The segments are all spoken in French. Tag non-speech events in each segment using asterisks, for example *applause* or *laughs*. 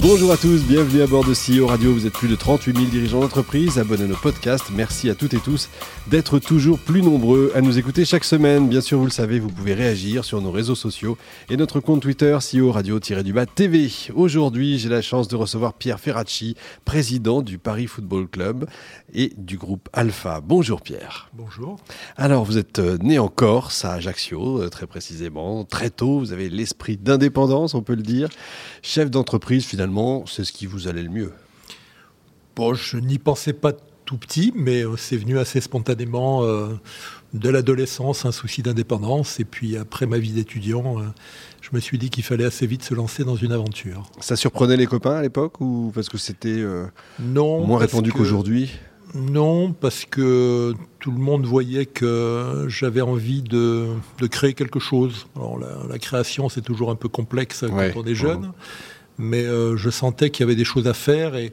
Bonjour à tous, bienvenue à bord de CEO Radio. Vous êtes plus de 38 000 dirigeants d'entreprise. Abonnez à nos podcasts. Merci à toutes et tous d'être toujours plus nombreux à nous écouter chaque semaine. Bien sûr, vous le savez, vous pouvez réagir sur nos réseaux sociaux et notre compte Twitter CEO Radio-du-Bas TV. Aujourd'hui, j'ai la chance de recevoir Pierre Ferracci, président du Paris Football Club et du groupe Alpha. Bonjour Pierre. Bonjour. Alors, vous êtes euh, né en Corse, à Ajaccio, euh, très précisément. Très tôt, vous avez l'esprit d'indépendance, on peut le dire. Chef d'entreprise, finalement c'est ce qui vous allait le mieux. Bon, je n'y pensais pas tout petit, mais euh, c'est venu assez spontanément euh, de l'adolescence, un souci d'indépendance. Et puis après ma vie d'étudiant, euh, je me suis dit qu'il fallait assez vite se lancer dans une aventure. Ça surprenait les copains à l'époque ou parce que c'était moins répandu qu'aujourd'hui? Non, parce que tout le monde voyait que j'avais envie de, créer quelque chose. Alors la, création, c'est toujours un peu complexe quand on est jeune mais euh, je sentais qu'il y avait des choses à faire et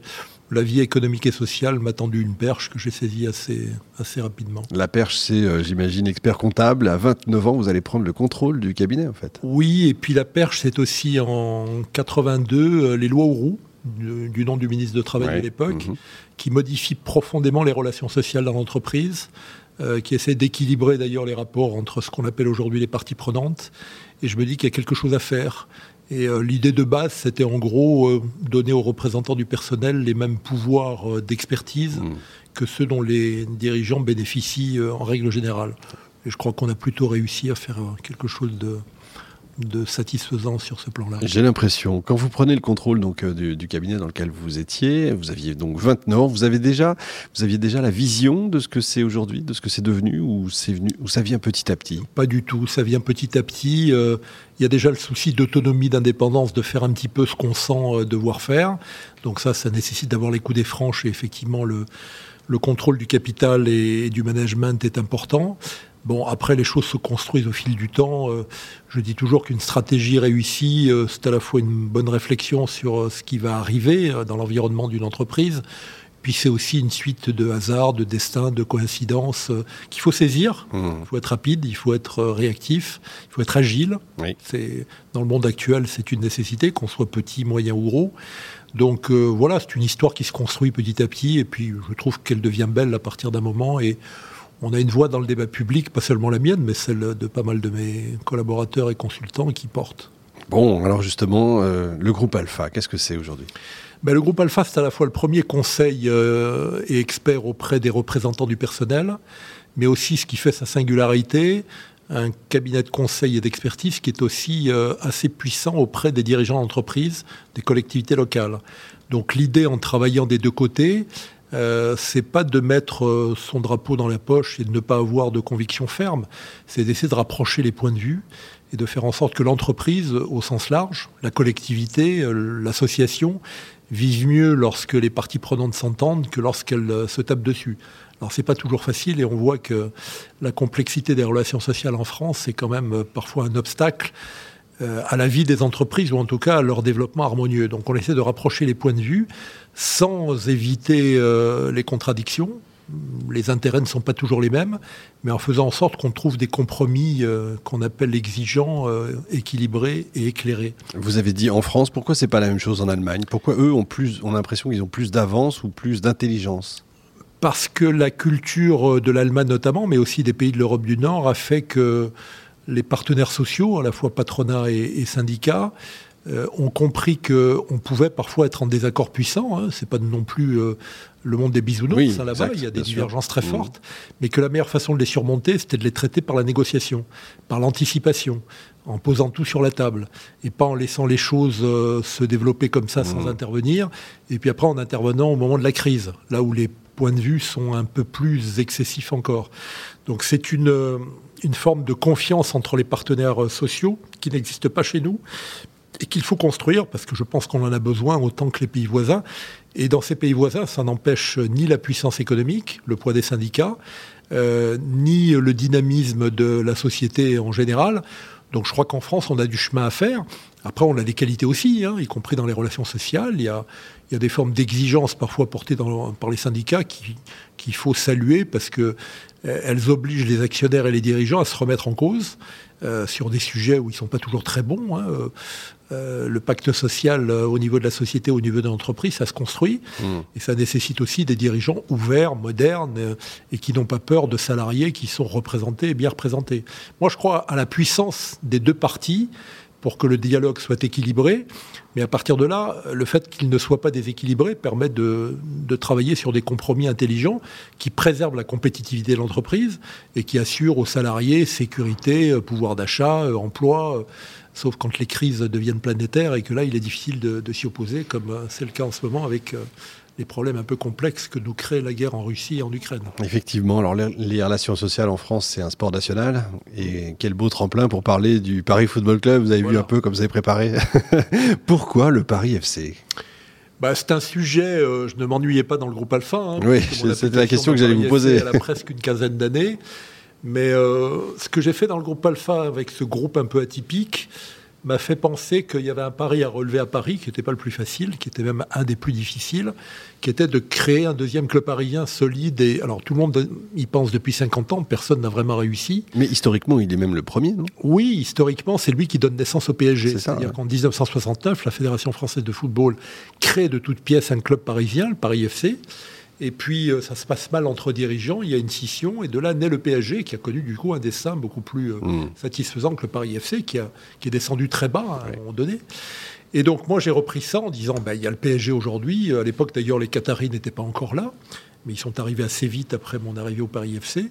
la vie économique et sociale m'a tendu une perche que j'ai saisie assez, assez rapidement. La perche, c'est, euh, j'imagine, expert comptable. À 29 ans, vous allez prendre le contrôle du cabinet, en fait. Oui, et puis la perche, c'est aussi en 82, euh, les lois Auroux, du, nom du ministre de Travail de l'époque, mhm. qui modifient profondément les relations sociales dans l'entreprise, qui essaie d'équilibrer d'ailleurs les rapports entre ce qu'on appelle aujourd'hui les parties prenantes. Et je me dis qu'il y a quelque chose à faire. Et euh, l'idée de base, c'était en gros euh, donner aux représentants du personnel les mêmes pouvoirs euh, d'expertise mmh. que ceux dont les dirigeants bénéficient en règle générale. Et je crois qu'on a plutôt réussi à faire quelque chose de, de satisfaisant sur ce plan-là. J'ai l'impression, quand vous prenez le contrôle donc euh, du, cabinet dans lequel vous étiez, vous aviez donc 29 ans, vous avez déjà, vous aviez déjà la vision de ce que c'est aujourd'hui, de ce que c'est devenu, ou c'est venu, ou ça vient petit à petit? Pas du tout, ça vient petit à petit. Euh, il y a déjà le souci d'autonomie, d'indépendance, de faire un petit peu ce qu'on sent euh, devoir faire. Donc ça, ça nécessite d'avoir les coups des franches et effectivement le le contrôle du capital et du management est important. Bon, après, les choses se construisent au fil du temps. Euh, je dis toujours qu'une stratégie réussie, euh, c'est à la fois une bonne réflexion sur euh, ce qui va arriver dans l'environnement d'une entreprise, puis c'est aussi une suite de hasards, de destins, de coïncidences qu'il faut saisir. Mmh. Il faut être rapide, il faut être réactif, il faut être agile. C'est dans le monde actuel, c'est une nécessité, qu'on soit petit, moyen ou gros. Donc voilà, c'est une histoire qui se construit petit à petit, et puis je trouve qu'elle devient belle à partir d'un moment. Et on a une voix dans le débat public, pas seulement la mienne, mais celle de pas mal de mes collaborateurs et consultants qui portent. Bon, alors justement, euh, le groupe Alpha, qu'est-ce que c'est aujourd'hui? Ben, Le groupe Alpha, c'est à la fois le premier conseil euh, et expert auprès des représentants du personnel, mais aussi ce qui fait sa singularité, un cabinet de conseil et d'expertise qui est aussi euh, assez puissant auprès des dirigeants d'entreprise, des collectivités locales. Donc l'idée en travaillant des deux côtés, euh, c'est pas de mettre euh, son drapeau dans la poche et de ne pas avoir de conviction ferme, c'est d'essayer de rapprocher les points de vue et de faire en sorte que l'entreprise, au sens large, la collectivité, euh, l'association, vive mieux lorsque les parties prenantes s'entendent que lorsqu'elles se tapent dessus. Alors c'est pas toujours facile et on voit que la complexité des relations sociales en France est quand même parfois un obstacle à la vie des entreprises ou en tout cas à leur développement harmonieux. Donc on essaie de rapprocher les points de vue sans éviter euh, les contradictions. Les intérêts ne sont pas toujours les mêmes, mais en faisant en sorte qu'on trouve des compromis euh, qu'on appelle exigeants, équilibrés et éclairés. Vous avez dit en France, pourquoi c'est pas la même chose en Allemagne? Pourquoi eux ont plus, on a l'impression qu'ils ont plus d'avance ou plus d'intelligence? Parce que la culture de l'Allemagne notamment, mais aussi des pays de l'Europe du Nord, a fait que les partenaires sociaux, à la fois patronat et, syndicats, euh, ont compris qu'on pouvait parfois être en désaccord puissant. Hein. C'est pas non plus euh, le monde des bisounours là-bas. Il y a des divergences très mmh. fortes, mais que la meilleure façon de les surmonter, c'était de les traiter par la négociation, par l'anticipation, en posant tout sur la table et pas en laissant les choses euh, se développer comme ça sans mmh. intervenir. Et puis après, en intervenant au moment de la crise, là où les points de vue sont un peu plus excessifs encore. Donc c'est une une forme de confiance entre les partenaires euh, sociaux qui n'existe pas chez nous et qu'il faut construire parce que je pense qu'on en a besoin autant que les pays voisins. Et dans ces pays voisins, ça n'empêche ni la puissance économique, le poids des syndicats, euh, ni le dynamisme de la société en général. Donc je crois qu'en France, on a du chemin à faire. Après, on a des qualités aussi, hein, y compris dans les relations sociales. Il y a, des formes d'exigence parfois portées par les syndicats qu'il faut saluer parce que elles obligent les actionnaires et les dirigeants à se remettre en cause. Euh, sur des sujets où ils ne sont pas toujours très bons. Hein. Euh, euh, le pacte social au niveau de la société, au niveau de l'entreprise, ça se construit. Mmh. Et ça nécessite aussi des dirigeants ouverts, modernes, et qui n'ont pas peur de salariés qui sont représentés et bien représentés. Moi, je crois à la puissance des deux parties pour que le dialogue soit équilibré. Mais à partir de là, le fait qu'il ne soit pas déséquilibré permet de, travailler sur des compromis intelligents qui préservent la compétitivité de l'entreprise et qui assurent aux salariés sécurité, euh, pouvoir d'achat, euh, emploi, euh, sauf quand les crises deviennent planétaires et que là, il est difficile de, de s'y opposer, comme c'est le cas en ce moment avec les problèmes un peu complexes que nous crée la guerre en Russie et en Ukraine. Effectivement, alors les relations sociales en France, c'est un sport national. Et quel beau tremplin pour parler du Paris Football Club. Vous avez vu un peu comme vous avez préparé. *laughs* Pourquoi le Paris FC bah, c'est un sujet, euh, je ne m'ennuyais pas dans le groupe Alpha. Hein, oui, c'était la question que j'allais vous poser. Elle a presque une quinzaine d'années. Mais euh, ce que j'ai fait dans le groupe Alpha avec ce groupe un peu atypique, m'a fait penser qu'il y avait un pari à relever à Paris qui n'était pas le plus facile, qui était même un des plus difficiles, qui était de créer un deuxième club parisien solide. Et alors tout le monde y pense depuis 50 ans, personne n'a vraiment réussi. Mais historiquement, il est même le premier, non? Oui, historiquement, c'est lui qui donne naissance au PSG. C'est-à-dire qu'en 1969, la Fédération française de football crée de toutes pièces un club parisien, le Paris FC. Et puis, euh, ça se passe mal entre dirigeants, il y a une scission, et de là naît le PSG, qui a connu du coup un dessin beaucoup plus euh, mm. satisfaisant que le Paris FC, qui, a, qui est descendu très bas à un moment donné. Et donc, moi, j'ai repris ça en disant, ben, il y a le PSG aujourd'hui. À l'époque, d'ailleurs, les Qataris n'étaient pas encore là mais ils sont arrivés assez vite après mon arrivée au Paris FC.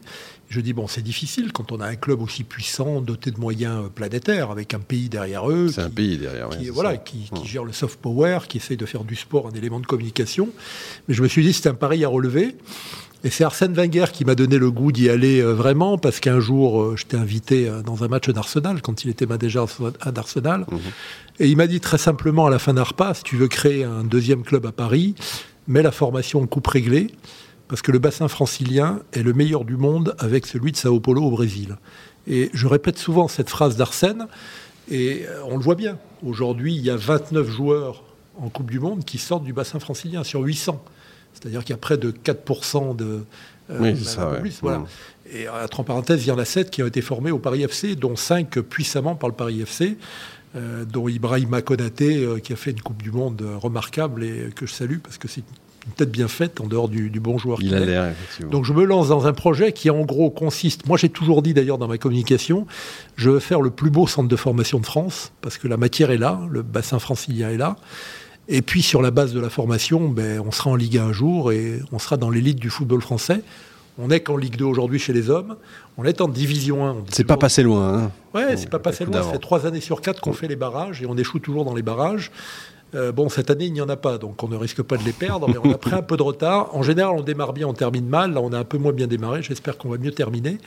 Je dis, bon, c'est difficile quand on a un club aussi puissant, doté de moyens planétaires, avec un pays derrière eux. C'est un pays derrière, qui, voilà, qui, qui, gère le soft power, qui essaye de faire du sport un élément de communication. Mais je me suis dit, c'est un pari à relever. Et c'est Arsène Wenger qui m'a donné le goût d'y aller euh, vraiment, parce qu'un jour, euh, j'étais invité euh, dans un match d'Arsenal, quand il était manager d'Arsenal. Mhm. Et il m'a dit très simplement à la fin d'un repas, si tu veux créer un deuxième club à Paris, mets la formation en coupe réglée parce que le bassin francilien est le meilleur du monde avec celui de Sao Paulo au Brésil. Et je répète souvent cette phrase d'Arsène, et euh, on le voit bien. Aujourd'hui, il y a 29 joueurs en Coupe du Monde qui sortent du bassin francilien sur 800. C'est-à-dire qu'il y a près de 4% de... Euh, oui, c'est ça, voilà. Et entre parenthèses, il y en a 7 qui ont été formés au Paris FC, dont 5 puissamment par le Paris FC. Euh, dont Ibrahim Konaté, qui a fait une Coupe du Monde remarquable et que je salue parce que c'est une tête bien faite en dehors du, bon joueur Il a l'air, effectivement. Donc je me lance dans un projet qui en gros consiste, moi j'ai toujours dit d'ailleurs dans ma communication, je veux faire le plus beau centre de formation de France, parce que la matière est là, le bassin francilien est là. Et puis sur la base de la formation, ben, on sera en Ligue 1 un jour et on sera dans l'élite du football français. On n'est qu'en Ligue 2 aujourd'hui chez les hommes. On est en Division 1. C'est pas passé loin. Hein ouais, c'est pas passé loin. Ça fait trois années sur quatre qu'on fait les barrages et on échoue toujours dans les barrages. Euh, bon, cette année, il n'y en a pas, donc on ne risque pas de les perdre, mais on a pris un peu de retard. En général, on démarre bien, on termine mal. Là, on a un peu moins bien démarré. J'espère qu'on va mieux terminer.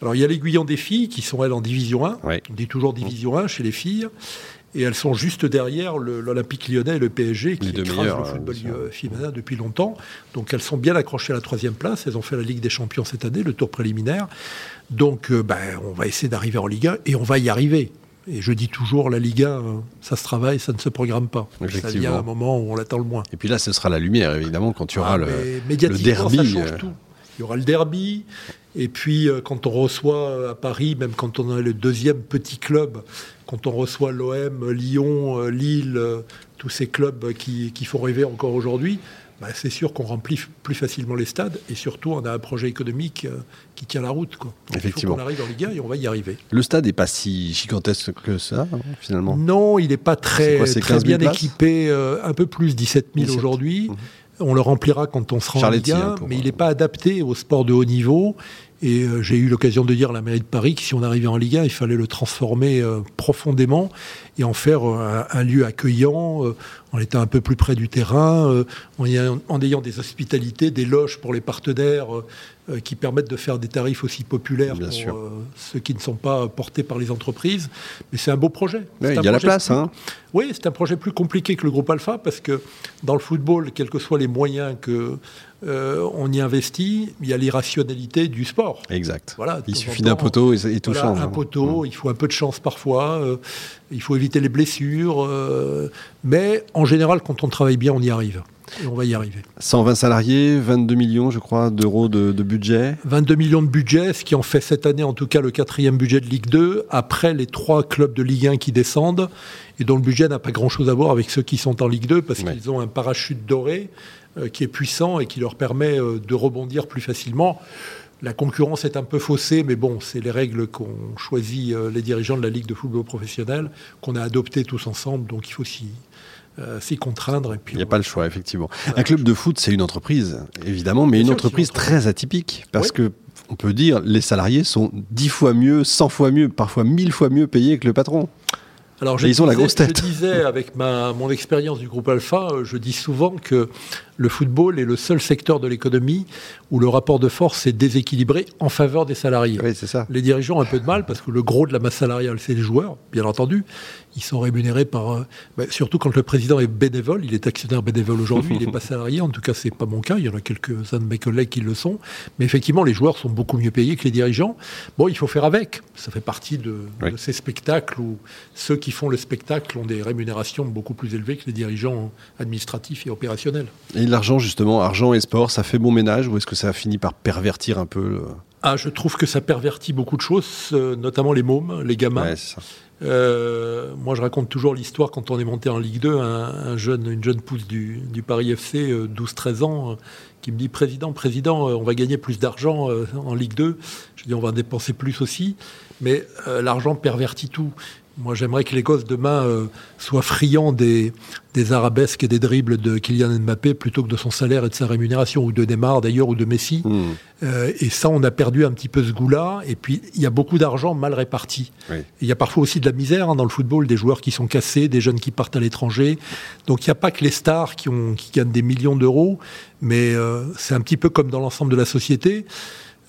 Alors, il y a l'Aiguillon des filles, qui sont, elles, en Division 1. On dit toujours Division 1 chez les filles. Et elles sont juste derrière l'Olympique lyonnais et le PSG, qui écrasent le football euh, féminin depuis longtemps. Donc, elles sont bien accrochées à la troisième place. Elles ont fait la Ligue des Champions cette année, le tour préliminaire. Donc, euh, ben, on va essayer d'arriver en Ligue 1 et on va y arriver. Et je dis toujours, la Liga, euh, ça se travaille, ça ne se programme pas. Ça vient à un moment où on l'attend le moins. Et puis là, ce sera la lumière, évidemment, quand tu auras ah, le, le, derby. Ça change euh. tout. Il y aura le derby. Et puis, euh, quand on reçoit à Paris, même quand on est le deuxième petit club, quand on reçoit l'OM, Lyon, Lille, tous ces clubs qui, qui font rêver encore aujourd'hui, bah, c'est sûr qu'on remplit plus facilement les stades et surtout on a un projet économique euh, qui tient la route. Quoi. Effectivement. Il faut qu'on arrive en Ligue 1 et on va y arriver. Le stade n'est pas si gigantesque que ça, hein, finalement? Non, il n'est pas très, très bien équipé, euh, un peu plus, 17 000 aujourd'hui. Mhm. On le remplira quand on sera en Ligue 1, hein, mais il n'est pas adapté au sport de haut niveau. Et euh, j'ai eu l'occasion de dire à la mairie de Paris que si on arrivait en Ligue 1, il fallait le transformer profondément et en faire un, lieu accueillant, en étant un peu plus près du terrain, en, ayant des hospitalités, des loges pour les partenaires qui permettent de faire des tarifs aussi populaires pour ceux qui ne sont pas portés par les entreprises. Mais c'est un beau projet. il y a la place. Hein. Oui, c'est un projet plus compliqué que le groupe Alpha parce que dans le football, quels que soient les moyens que euh, on y investit, il y a l'irrationalité du sport. Exact. Voilà, il suffit d'un poteau et, tout change. Un hein. poteau, il faut un peu de chance parfois, euh, il faut éviter les blessures, euh, mais en général, quand on travaille bien, on y arrive. Et on va y arriver. 120 salariés, 22 millions, je crois, d'euros de, de, budget. 22 millions de budget, ce qui en fait cette année, en tout cas, le quatrième budget de Ligue 2, après les trois clubs de Ligue 1 qui descendent, et dont le budget n'a pas grand-chose à voir avec ceux qui sont en Ligue 2, parce ouais. qu'ils ont un parachute doré euh, qui est puissant et qui leur permet euh, de rebondir plus facilement. La concurrence est un peu faussée, mais bon, c'est les règles qu'ont choisi euh, les dirigeants de la Ligue de football professionnel, qu'on a adoptées tous ensemble, donc il faut s'y euh, contraindre. Et puis il n'y a pas le choix, effectivement. Un club de foot, c'est une entreprise, évidemment, mais une entreprise très atypique, parce oui. que on peut dire les salariés sont dix fois mieux, cent fois mieux, parfois mille fois mieux payés que le patron. Alors, je ils disais, ont la grosse tête. Je disais, *laughs* avec ma, mon expérience du groupe Alpha, euh, je dis souvent que le football est le seul secteur de l'économie où le rapport de force est déséquilibré en faveur des salariés. Oui, c'est ça. Les dirigeants ont un peu de mal parce que le gros de la masse salariale, c'est les joueurs, bien entendu. Ils sont rémunérés par. Euh, bah, surtout quand le président est bénévole, il est actionnaire bénévole aujourd'hui, il n'est pas *laughs* salarié. En tout cas, c'est pas mon cas. Il y en a quelques-uns de mes collègues qui le sont. Mais effectivement, les joueurs sont beaucoup mieux payés que les dirigeants. Bon, il faut faire avec. Ça fait partie de, oui. de ces spectacles où ceux qui font le spectacle ont des rémunérations beaucoup plus élevées que les dirigeants administratifs et opérationnels. Et l'argent, justement, argent et sport, ça fait bon ménage ou est-ce que ça a fini par pervertir un peu le... ah, Je trouve que ça pervertit beaucoup de choses, euh, notamment les mômes, les gamins. Ouais, euh, moi, je raconte toujours l'histoire quand on est monté en Ligue 2, un, un jeune, une jeune pousse du, du Paris FC, euh, 12-13 ans, euh, qui me dit Président, Président, euh, on va gagner plus d'argent en Ligue 2. Je dis On va dépenser plus aussi. Mais l'argent pervertit tout. Moi, j'aimerais que les gosses demain euh, soient friands des, des, arabesques et des dribbles de Kylian Mbappé plutôt que de son salaire et de sa rémunération, ou de Neymar d'ailleurs, ou de Messi. Mmh. Euh, et ça, on a perdu un petit peu ce goût-là. Et puis, il y a beaucoup d'argent mal réparti. Oui. Il y a parfois aussi de la misère hein, dans le football, des joueurs qui sont cassés, des jeunes qui partent à l'étranger. Donc, il n'y a pas que les stars qui, ont, qui gagnent des millions d'euros, mais euh, c'est un petit peu comme dans l'ensemble de la société.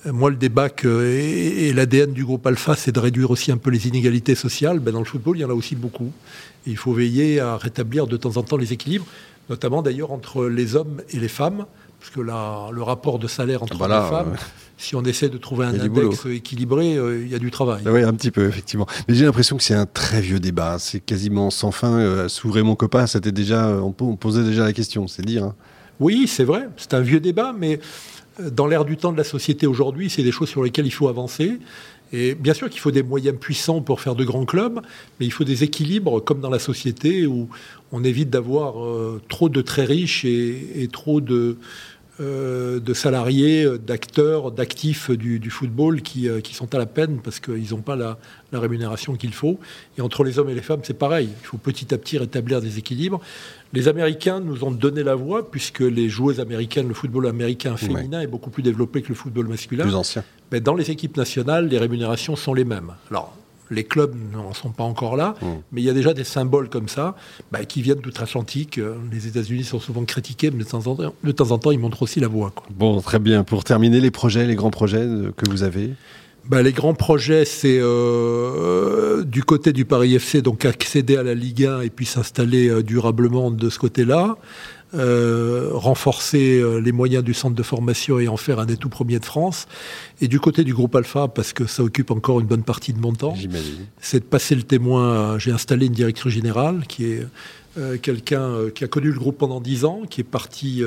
Moi, le débat que, et, et l'ADN du groupe Alpha, c'est de réduire aussi un peu les inégalités sociales. Ben, dans le football, il y en a aussi beaucoup. Et il faut veiller à rétablir de temps en temps les équilibres, notamment d'ailleurs entre les hommes et les femmes, parce que la, le rapport de salaire entre voilà, les femmes, euh, si on essaie de trouver un index équilibré, euh, il y a du travail. Oui, un petit peu, effectivement. Mais j'ai l'impression que c'est un très vieux débat. C'est quasiment sans fin. Euh, sous Raymond Coppa, c'était déjà, on, on, posait déjà la question, c'est dire. Hein. Oui, c'est vrai. C'est un vieux débat, mais dans l'air du temps de la société aujourd'hui, c'est des choses sur lesquelles il faut avancer. Et bien sûr qu'il faut des moyens puissants pour faire de grands clubs, mais il faut des équilibres comme dans la société où on évite d'avoir euh, trop de très riches et, trop de, euh, salariés, d'acteurs, d'actifs du, football qui, euh, sont à la peine parce qu'ils n'ont pas la rémunération qu'il faut. Et entre les hommes et les femmes, c'est pareil. Il faut petit à petit rétablir des équilibres. Les Américains nous ont donné la voie puisque les joueuses américaines, le football américain féminin ouais. est beaucoup plus développé que le football masculin. Plus ancien. Mais dans les équipes nationales, les rémunérations sont les mêmes. Alors, les clubs n'en sont pas encore là, mmh. mais il y a déjà des symboles comme ça bah, qui viennent d'outre-Atlantique. Les États-Unis sont souvent critiqués, mais de temps en temps, de temps, en temps ils montrent aussi la voie. Quoi. Bon, très bien. Pour terminer, les projets, les grands projets que vous avez bah, les grands projets, c'est euh, du côté du Paris FC, donc accéder à la Ligue 1 et puis s'installer euh, durablement de ce côté-là. Euh, renforcer les moyens du centre de formation et en faire un des tout premiers de France. Et du côté du groupe Alpha, parce que ça occupe encore une bonne partie de mon temps, c'est de passer le témoin. J'ai installé une directrice générale qui est euh, quelqu'un qui a connu le groupe pendant dix ans, qui est parti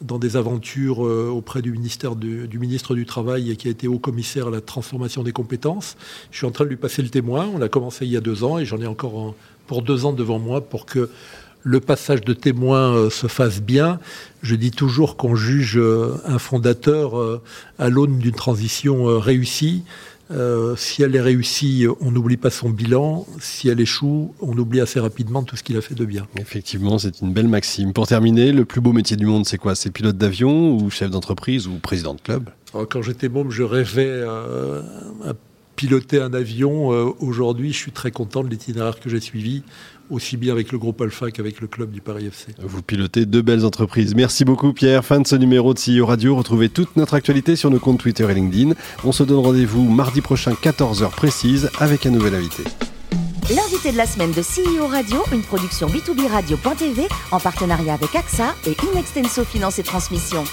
dans des aventures euh, auprès du ministère du, ministre du Travail et qui a été haut commissaire à la transformation des compétences. Je suis en train de lui passer le témoin. On a commencé il y a deux ans et j'en ai encore pour deux ans devant moi pour que le passage de témoin euh, se fasse bien. Je dis toujours qu'on juge euh, un fondateur à l'aune d'une transition euh, si elle est réussie, on n'oublie pas son bilan. Si elle échoue, on oublie assez rapidement tout ce qu'il a fait de bien. Effectivement, c'est une belle maxime. Pour terminer, le plus beau métier du monde, c'est quoi? C'est pilote d'avion ou chef d'entreprise ou président de club? Alors, Quand j'étais môme, je rêvais piloter un avion. Aujourd'hui, je suis très content de l'itinéraire que j'ai suivi aussi bien avec le groupe Alpha qu'avec le club du Paris FC. Vous pilotez deux belles entreprises. Merci beaucoup Pierre. Fin de ce numéro de CEO Radio. Retrouvez toute notre actualité sur nos comptes Twitter et LinkedIn. On se donne rendez-vous mardi prochain 14h précise avec un nouvel invité. L'invité de la semaine de CEO Radio, une production B2B Radio.tv en partenariat avec AXA et Inextenso Finance et Transmission.